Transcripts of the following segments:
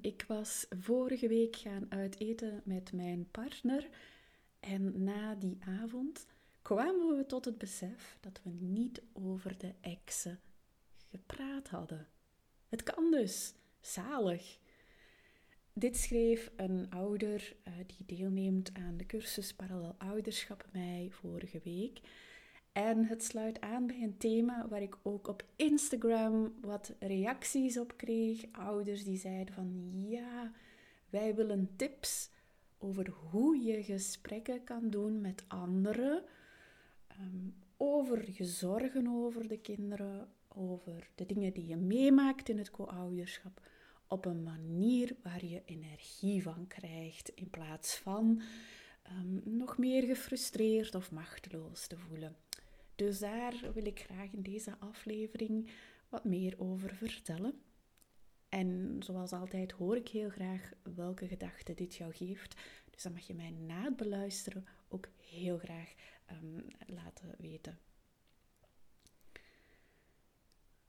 Ik was vorige week gaan uiteten met mijn partner. En na die avond kwamen we tot het besef dat we niet over de exen gepraat hadden. Het kan dus. Zalig. Dit schreef een ouder uh, die deelneemt aan de cursus Parallel Ouderschap mij vorige week. En het sluit aan bij een thema waar ik ook op Instagram wat reacties op kreeg. Ouders die zeiden van ja, wij willen tips over hoe je gesprekken kan doen met anderen. Um, over je zorgen over de kinderen, over de dingen die je meemaakt in het co-ouderschap. Op een manier waar je energie van krijgt in plaats van um, nog meer gefrustreerd of machteloos te voelen. Dus daar wil ik graag in deze aflevering wat meer over vertellen. En zoals altijd hoor ik heel graag welke gedachten dit jou geeft. Dus dan mag je mij na het beluisteren ook heel graag um, laten weten.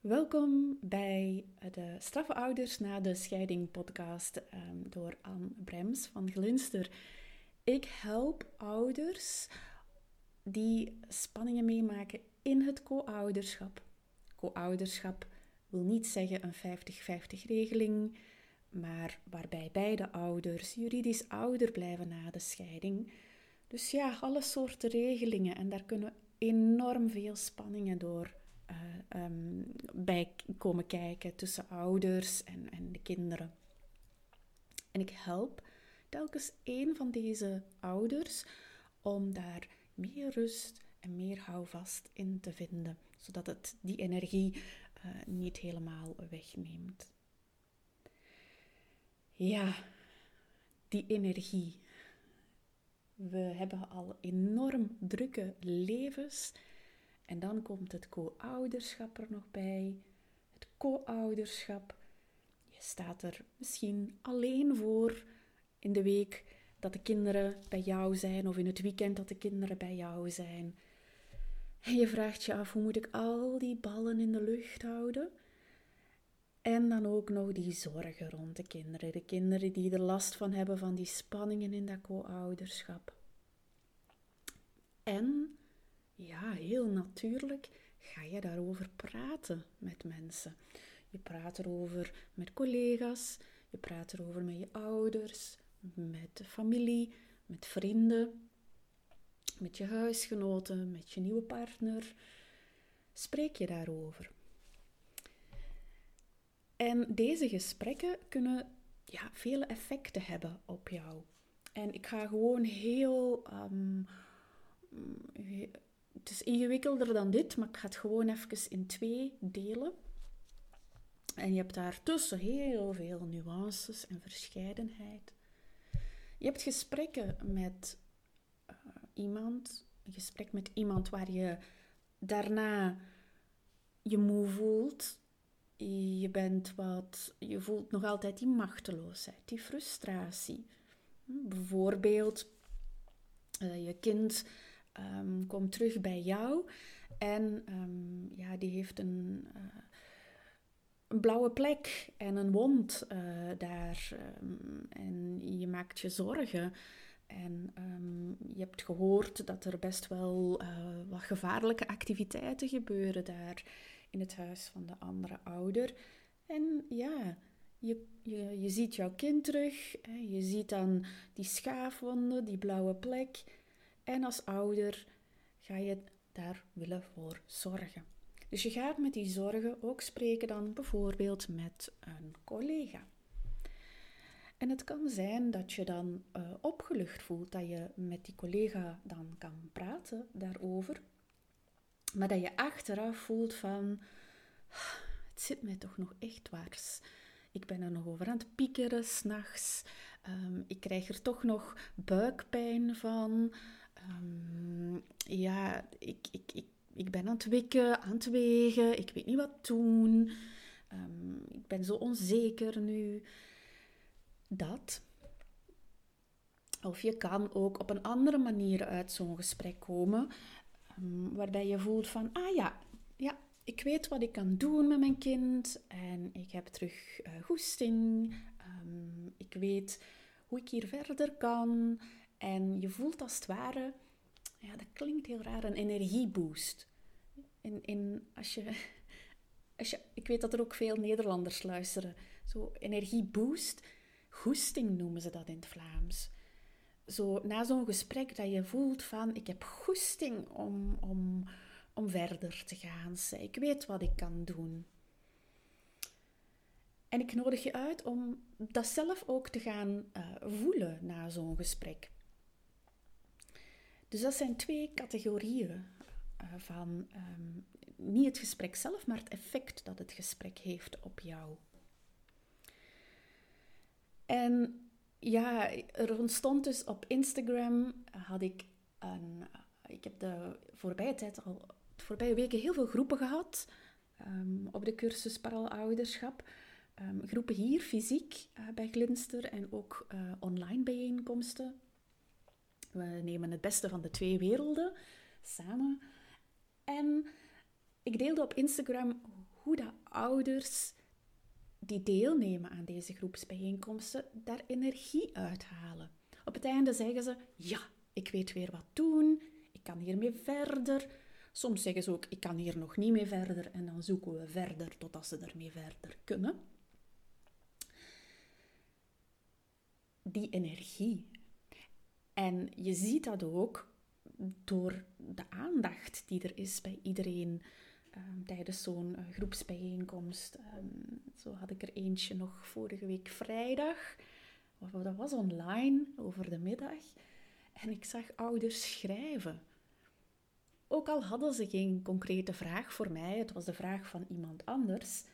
Welkom bij de Straffe Ouders na de Scheiding podcast um, door Anne Brems van Glinster. Ik help ouders die spanningen meemaken in het co-ouderschap. Co-ouderschap wil niet zeggen een 50-50 regeling, maar waarbij beide ouders juridisch ouder blijven na de scheiding. Dus ja, alle soorten regelingen en daar kunnen enorm veel spanningen door uh, um, bij komen kijken tussen ouders en, en de kinderen. En ik help telkens één van deze ouders om daar meer rust en meer houvast in te vinden, zodat het die energie uh, niet helemaal wegneemt. Ja, die energie. We hebben al enorm drukke levens. En dan komt het co-ouderschap er nog bij. Het co-ouderschap. Je staat er misschien alleen voor in de week dat de kinderen bij jou zijn of in het weekend dat de kinderen bij jou zijn. En je vraagt je af hoe moet ik al die ballen in de lucht houden? En dan ook nog die zorgen rond de kinderen. De kinderen die er last van hebben van die spanningen in dat co-ouderschap. En, ja, heel natuurlijk ga je daarover praten met mensen. Je praat erover met collega's, je praat erover met je ouders, met de familie, met vrienden, met je huisgenoten, met je nieuwe partner. Spreek je daarover. En deze gesprekken kunnen ja, vele effecten hebben op jou. En ik ga gewoon heel. Um, het is ingewikkelder dan dit, maar ik ga het gewoon even in twee delen. En je hebt daartussen heel veel nuances en verscheidenheid. Je hebt gesprekken met uh, iemand, een gesprek met iemand waar je daarna je moe voelt. Je bent wat, je voelt nog altijd die machteloosheid, die frustratie. Hm, bijvoorbeeld, uh, je kind um, komt terug bij jou en um, ja, die heeft een. Uh, een blauwe plek en een wond uh, daar. Um, en je maakt je zorgen. En um, je hebt gehoord dat er best wel uh, wat gevaarlijke activiteiten gebeuren daar in het huis van de andere ouder. En ja, je, je, je ziet jouw kind terug. Hè, je ziet dan die schaafwonden, die blauwe plek. En als ouder ga je daar willen voor zorgen. Dus je gaat met die zorgen ook spreken dan bijvoorbeeld met een collega. En het kan zijn dat je dan uh, opgelucht voelt, dat je met die collega dan kan praten daarover, maar dat je achteraf voelt van, het zit mij toch nog echt dwars. Ik ben er nog over aan het piekeren s'nachts. Um, ik krijg er toch nog buikpijn van. Um, ja, ik, ik, ik ik ben aan het wikken, aan het wegen, ik weet niet wat doen, um, ik ben zo onzeker nu. Dat. Of je kan ook op een andere manier uit zo'n gesprek komen, um, waarbij je voelt van, ah ja, ja, ik weet wat ik kan doen met mijn kind en ik heb terug uh, goesting. Ehm, ik weet hoe ik hier verder kan. En je voelt als het ware, ja, dat klinkt heel raar, een energieboost. In, in, als je, als je, ik weet dat er ook veel Nederlanders luisteren. Zo energieboost, goesting noemen ze dat in het Vlaams. Zo, na zo'n gesprek dat je voelt van, ik heb goesting om, om, om verder te gaan. Ik weet wat ik kan doen. En ik nodig je uit om dat zelf ook te gaan uh, voelen na zo'n gesprek. Dus dat zijn twee categorieën uh, van um, niet het gesprek zelf, maar het effect dat het gesprek heeft op jou. En ja, er ontstond dus op Instagram, had ik een, ik heb de voorbije tijd al, voorbije weken heel veel groepen gehad um, op de cursus Paralouderschap. Um, groepen hier, fysiek uh, bij Glinster en ook uh, online bijeenkomsten. We nemen het beste van de twee werelden samen. En ik deelde op Instagram hoe de ouders die deelnemen aan deze groepsbijeenkomsten daar energie uithalen. Op het einde zeggen ze: Ja, ik weet weer wat doen, ik kan hiermee verder. Soms zeggen ze ook: Ik kan hier nog niet mee verder, en dan zoeken we verder totdat ze ermee verder kunnen. Die energie. En je ziet dat ook door de aandacht die er is bij iedereen um, tijdens zo'n uh, groepsbijeenkomst. Um, zo had ik er eentje nog vorige week vrijdag. Dat was online over de middag. En ik zag ouders schrijven. Ook al hadden ze geen concrete vraag voor mij, het was de vraag van iemand anders,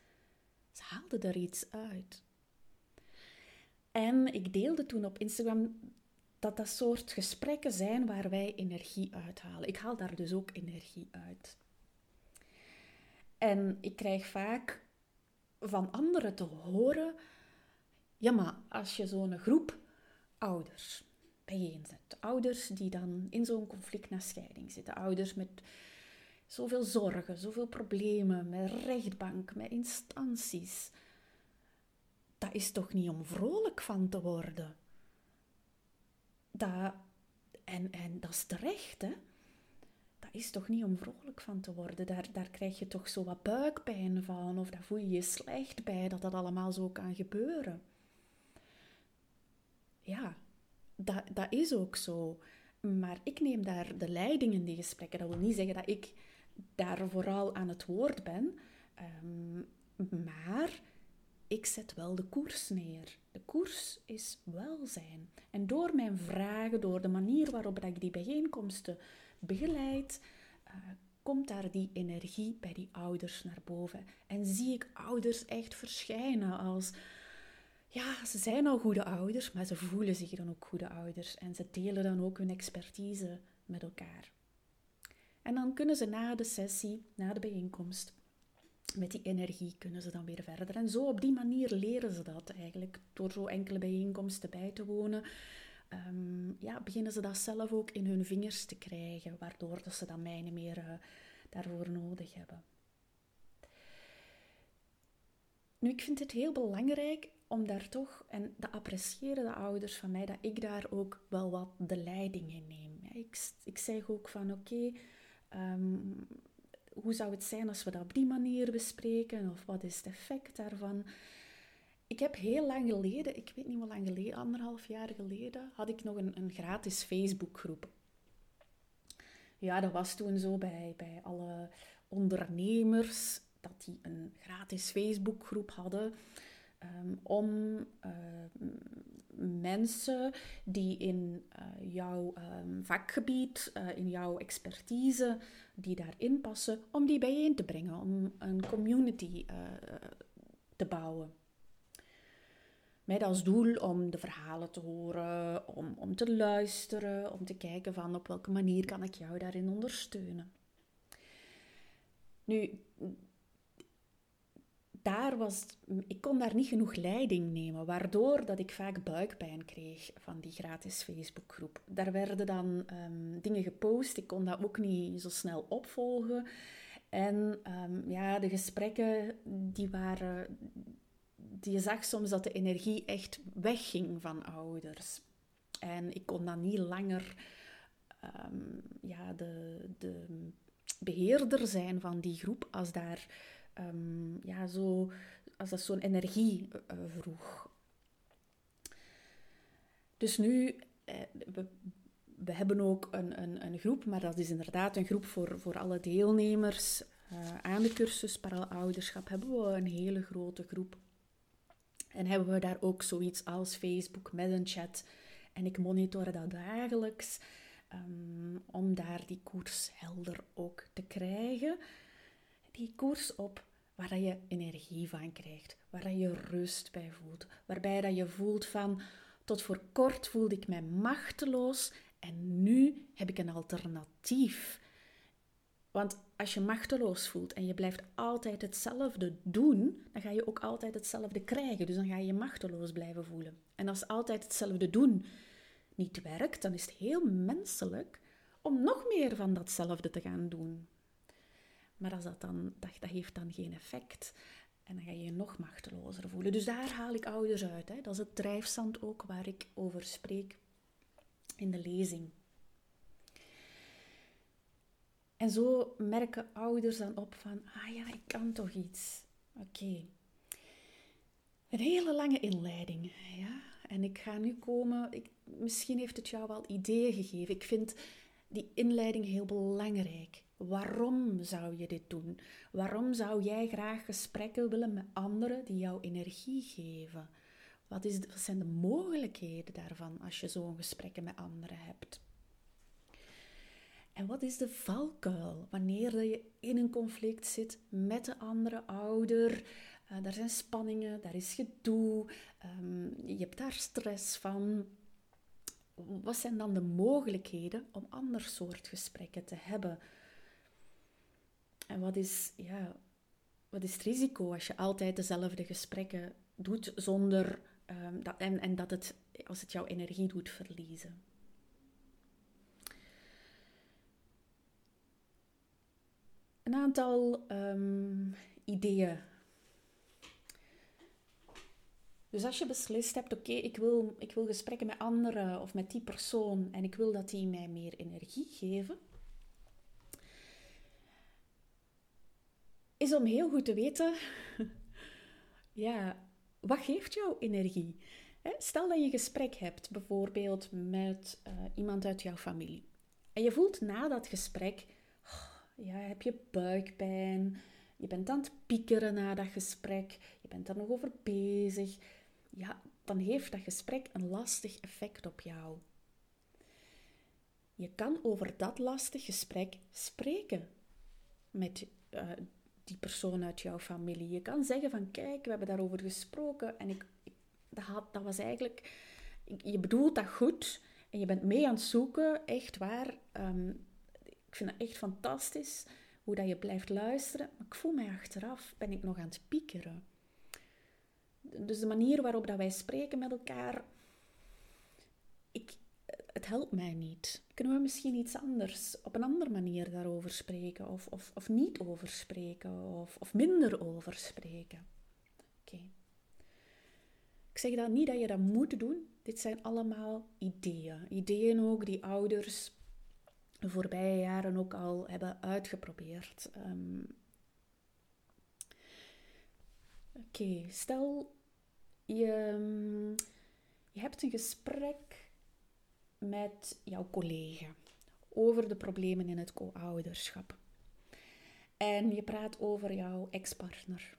ze haalden er iets uit. En ik deelde toen op Instagram dat dat soort gesprekken zijn waar wij energie uithalen. Ik haal daar dus ook energie uit. En ik krijg vaak van anderen te horen: ja, maar als je zo'n groep ouders bijeenzet, ouders die dan in zo'n conflict na scheiding zitten, ouders met zoveel zorgen, zoveel problemen, met rechtbank, met instanties, dat is toch niet om vrolijk van te worden? Dat, en, en dat is terecht, hè? is toch niet om vrolijk van te worden. Daar, daar krijg je toch zo wat buikpijn van, of daar voel je je slecht bij dat dat allemaal zo kan gebeuren. Ja, dat, dat is ook zo. Maar ik neem daar de leiding in die gesprekken. Dat wil niet zeggen dat ik daar vooral aan het woord ben. Ehm, maar ik zet wel de koers neer. De koers is welzijn. En door mijn vragen, door de manier waarop ik die bijeenkomsten begeleid, uh, komt daar die energie bij die ouders naar boven. En zie ik ouders echt verschijnen als, ja, ze zijn al goede ouders, maar ze voelen zich dan ook goede ouders. En ze delen dan ook hun expertise met elkaar. En dan kunnen ze na de sessie, na de bijeenkomst, met die energie kunnen ze dan weer verder. En zo op die manier leren ze dat eigenlijk, door zo enkele bijeenkomsten bij te wonen. Ehm, ja, beginnen ze dat zelf ook in hun vingers te krijgen, waardoor dat ze dat mij meer uh, daarvoor nodig hebben. Nu, ik vind het heel belangrijk om daar toch, en dat appreciëren de ouders van mij, dat ik daar ook wel wat de leiding in neem. Ik, ik zeg ook van oké, ehm, hoe zou het zijn als we dat op die manier bespreken? Of wat is het effect daarvan? Ik heb heel lang geleden, ik weet niet hoe lang geleden, anderhalf jaar geleden, had ik nog een, een gratis Facebookgroep. Ja, dat was toen zo bij, bij alle ondernemers, dat die een gratis Facebookgroep hadden. Ehm, om uh, mensen die in uh, jouw um, vakgebied, uh, in jouw expertise, die daarin passen, om die bijeen te brengen, om een community te bouwen met als doel om de verhalen te horen, om, om te luisteren, om te kijken van op welke manier kan ik jou daarin ondersteunen. Nu, daar was, ik kon daar niet genoeg leiding nemen, waardoor dat ik vaak buikpijn kreeg van die gratis Facebookgroep. Daar werden dan um, dingen gepost, ik kon dat ook niet zo snel opvolgen. En ehm, ja, de gesprekken die waren, je zag soms dat de energie echt wegging van ouders. En ik kon dan niet langer ehm, ja, de, de beheerder zijn van die groep als daar um, ja, zo, als dat zo'n energie uh, vroeg. Dus nu, eh, we, hebben ook een, een, een, groep, maar dat is inderdaad een groep voor, voor alle deelnemers. Aan de cursus Paralouderschap hebben we een hele grote groep. En hebben we daar ook zoiets als Facebook met een chat. En ik monitor dat dagelijks um, om daar die koers helder ook te krijgen. Die koers op waar je energie van krijgt, waar je rust bij voelt, waarbij dat je voelt van tot voor kort voelde ik mij machteloos en nu heb ik een alternatief. Want als je machteloos voelt en je blijft altijd hetzelfde doen, dan ga je ook altijd hetzelfde krijgen. Dus dan ga je je machteloos blijven voelen. En als altijd hetzelfde doen niet werkt, dan is het heel menselijk om nog meer van datzelfde te gaan doen. Maar als dat, dan, dat, dat heeft dan geen effect. En dan ga je je nog machtelozer voelen. Dus daar haal ik ouders uit. Hè. Dat is het drijfzand ook waar ik over spreek in de lezing. En zo merken ouders dan op van, ah ja, ik kan toch iets. Oké. Een hele lange inleiding. Ja? En ik ga nu komen, ik, misschien heeft het jou wel ideeën gegeven. Ik vind die inleiding heel belangrijk. Waarom zou je dit doen? Waarom zou jij graag gesprekken willen met anderen die jou energie geven? Wat, is, wat zijn de mogelijkheden daarvan als je zo'n gesprekken met anderen hebt? En wat is de valkuil wanneer je in een conflict zit met de andere ouder? Uh, daar zijn spanningen, daar is gedoe, um, je hebt daar stress van. Wat zijn dan de mogelijkheden om ander soort gesprekken te hebben? En wat is, ja, wat is het risico als je altijd dezelfde gesprekken doet zonder um, dat, en, en dat het, als het jouw energie doet verliezen? Een aantal um, ideeën. Dus als je beslist hebt, oké, ik, wil, ik wil gesprekken met anderen of met die persoon en ik wil dat die mij meer energie geven, is om heel goed te weten, ja, wat geeft jou energie? Stel dat je een gesprek hebt, bijvoorbeeld met uh, iemand uit jouw familie. En je voelt na dat gesprek, oh, ja, heb je buikpijn, je bent aan het piekeren na dat gesprek, je bent er nog over bezig. Ja, dan heeft dat gesprek een lastig effect op jou. Je kan over dat lastig gesprek spreken met uh, die persoon uit jouw familie. Je kan zeggen van kijk, we hebben daarover gesproken en ik, dat, dat was eigenlijk, je bedoelt dat goed en je bent mee aan het zoeken, echt waar. Um, ik vind het echt fantastisch hoe dat je blijft luisteren, maar ik voel mij achteraf, ben ik nog aan het piekeren. Dus de manier waarop dat wij spreken met elkaar, ik, het helpt mij niet. Kunnen we misschien iets anders, op een andere manier daarover spreken? Of, of, of niet over spreken? Of, of minder over spreken? Oké. Ik zeg dat niet dat je dat moet doen. Dit zijn allemaal ideeën. Ideeën ook die ouders de voorbije jaren ook al hebben uitgeprobeerd. Um, Oké, stel je, ehm, je hebt een gesprek met jouw collega over de problemen in het co-ouderschap. En je praat over jouw ex-partner.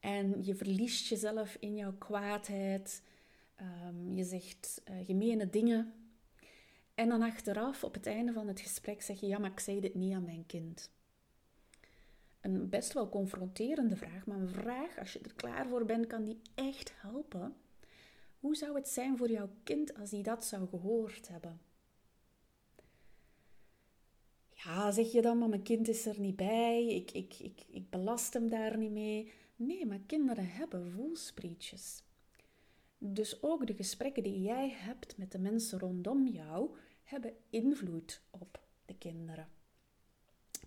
En je verliest jezelf in jouw kwaadheid. Um, je zegt gemene dingen. En dan achteraf, op het einde van het gesprek, zeg je: Ja, maar ik zei dit niet aan mijn kind. Een best wel confronterende vraag, maar een vraag, als je er klaar voor bent, kan die echt helpen hoe zou het zijn voor jouw kind als hij dat zou gehoord hebben? Ja, zeg je dan, maar mijn kind is er niet bij, ik, ik, ik, ik belast hem daar niet mee. Nee, maar kinderen hebben voelsprietjes. Dus ook de gesprekken die jij hebt met de mensen rondom jou hebben invloed op de kinderen.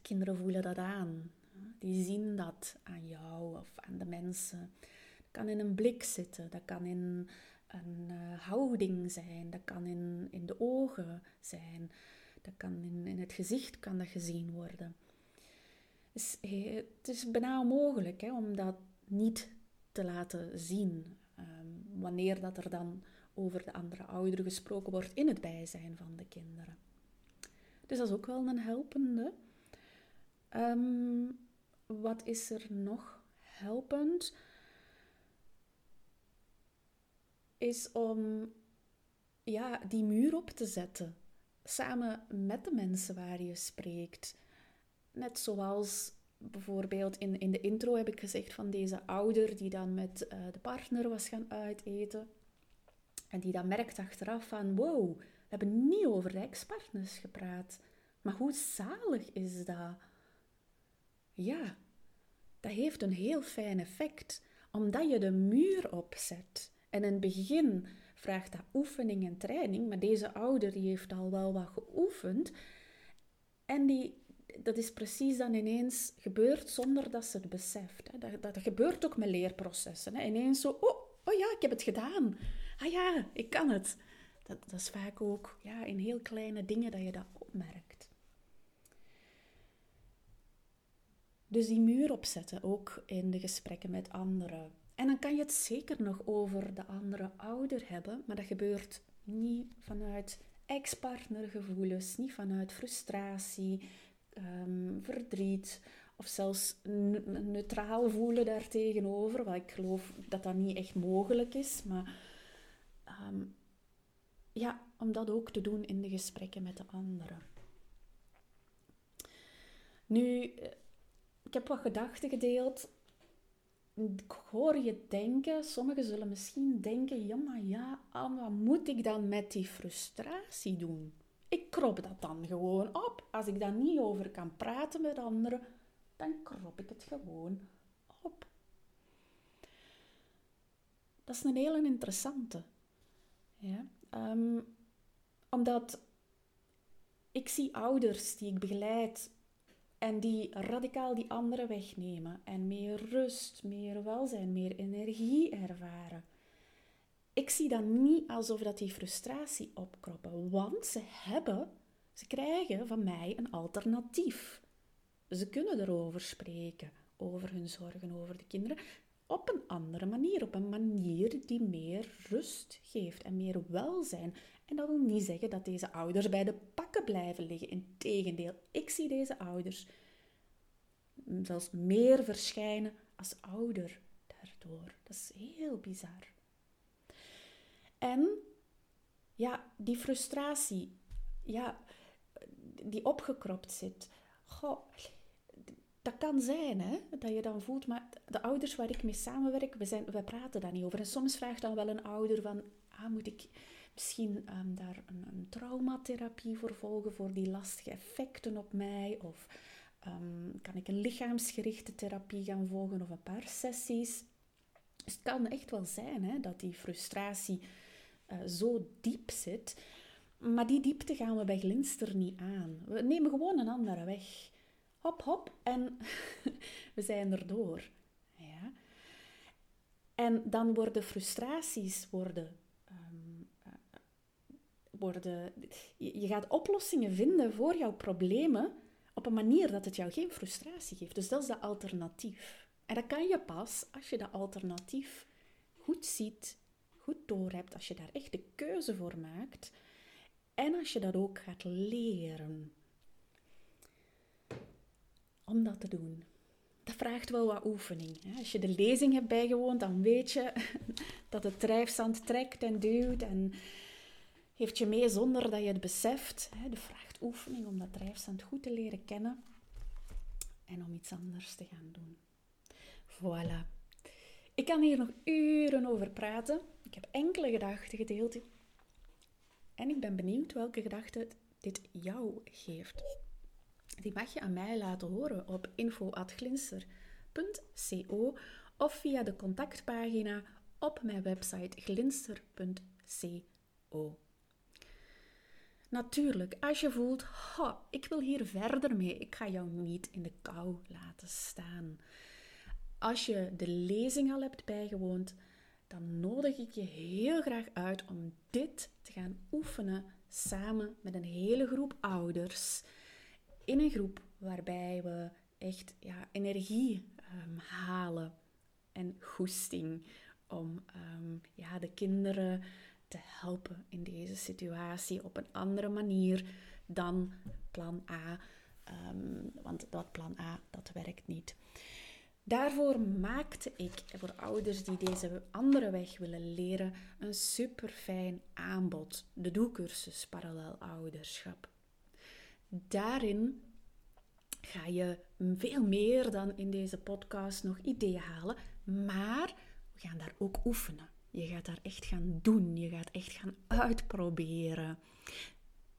Kinderen voelen dat aan. Die zien dat aan jou of aan de mensen. Dat kan in een blik zitten, dat kan in een uh, houding zijn, dat kan in, in de ogen zijn, dat kan in, in het gezicht kan dat gezien worden. Dus, het is bijna onmogelijk om dat niet te laten zien, um, wanneer dat er dan over de andere ouderen gesproken wordt in het bijzijn van de kinderen. Dus dat is ook wel een helpende. Um, wat is er nog helpend? Is om ja, die muur op te zetten. Samen met de mensen waar je spreekt. Net zoals bijvoorbeeld in, in de intro heb ik gezegd van deze ouder die dan met uh, de partner was gaan uiteten. En die dan merkt achteraf van wow, we hebben niet over ex-partners gepraat. Maar hoe zalig is dat? Ja, dat heeft een heel fijn effect, omdat je de muur opzet. En in het begin vraagt dat oefening en training, maar deze ouder die heeft al wel wat geoefend. En die, dat is precies dan ineens gebeurd zonder dat ze het beseft. Hè. Dat, dat, gebeurt ook met leerprocessen. Hè. Ineens zo, oh, oh ja, ik heb het gedaan. Ah ja, ik kan het. Dat, dat is vaak ook ja, in heel kleine dingen dat je dat opmerkt. Dus die muur opzetten, ook in de gesprekken met anderen. En dan kan je het zeker nog over de andere ouder hebben, maar dat gebeurt niet vanuit ex-partnergevoelens, niet vanuit frustratie, um, verdriet of zelfs neutraal voelen daartegenover. Want ik geloof dat dat niet echt mogelijk is, maar ehm, ja, om dat ook te doen in de gesprekken met de anderen. Nu, ik heb wat gedachten gedeeld. Ik hoor je denken, sommigen zullen misschien denken, ja maar ja, wat moet ik dan met die frustratie doen? Ik krop dat dan gewoon op. Als ik daar niet over kan praten met anderen, dan krop ik het gewoon op. Dat is een hele interessante. Ja? Um, omdat ik zie ouders die ik begeleid en die radicaal die anderen wegnemen en meer rust, meer welzijn, meer energie ervaren. Ik zie dat niet alsof dat die frustratie opkroppen, want ze hebben, ze krijgen van mij een alternatief. Ze kunnen erover spreken, over hun zorgen over de kinderen, op een andere manier, op een manier die meer rust geeft en meer welzijn. En dat wil niet zeggen dat deze ouders bij de pakken blijven liggen. Integendeel, ik zie deze ouders zelfs meer verschijnen als ouder daardoor. Dat is heel bizar. En ja, die frustratie, ja, die opgekropt zit. Goh, dat kan zijn, hè, dat je dan voelt, maar de ouders waar ik mee samenwerk, we, zijn, we praten daar niet over. En soms vraagt dan wel een ouder van, ah, moet ik misschien um, daar een, een traumatherapie voor volgen voor die lastige effecten op mij? Of um, kan ik een lichaamsgerichte therapie gaan volgen of een paar sessies? Dus het kan echt wel zijn hè, dat die frustratie uh, zo diep zit. Maar die diepte gaan we bij Glinster niet aan. We nemen gewoon een andere weg. Hop, hop, en we zijn erdoor. Ja. En dan worden frustraties worden worden. Je gaat oplossingen vinden voor jouw problemen op een manier dat het jou geen frustratie geeft. Dus dat is de alternatief. En dat kan je pas als je dat alternatief goed ziet, goed doorhebt, als je daar echt de keuze voor maakt en als je dat ook gaat leren om dat te doen. Dat vraagt wel wat oefening. Als je de lezing hebt bijgewoond, dan weet je dat het drijfzand trekt en duwt en heeft je mee zonder dat je het beseft. Hè, de vraagt oefening om dat drijfstand goed te leren kennen en om iets anders te gaan doen. Voilà. Ik kan hier nog uren over praten. Ik heb enkele gedachten gedeeld. En ik ben benieuwd welke gedachten dit jou geeft. Die mag je aan mij laten horen op info.glinster.co of via de contactpagina op mijn website glinster.co. Natuurlijk, als je voelt, oh, ik wil hier verder mee, ik ga jou niet in de kou laten staan. Als je de lezing al hebt bijgewoond, dan nodig ik je heel graag uit om dit te gaan oefenen samen met een hele groep ouders. In een groep waarbij we echt ja, energie um, halen en goesting om um, ja, de kinderen te helpen in deze situatie op een andere manier dan plan A. Um, want dat plan A, dat werkt niet. Daarvoor maakte ik voor ouders die deze andere weg willen leren een super fijn aanbod, de doelcursus Parallel Ouderschap. Daarin ga je veel meer dan in deze podcast nog ideeën halen, maar we gaan daar ook oefenen. Je gaat daar echt gaan doen, je gaat echt gaan uitproberen.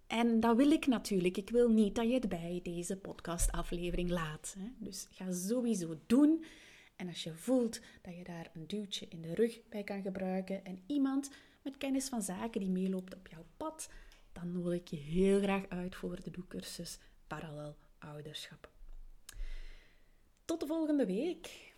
En dat wil ik natuurlijk. Ik wil niet dat je het bij deze podcastaflevering laat. Hè? Dus ga sowieso doen. En als je voelt dat je daar een duwtje in de rug bij kan gebruiken en iemand met kennis van zaken die meeloopt op jouw pad, dan nodig ik je heel graag uit voor de doekcursus Parallel Ouderschap. Tot de volgende week.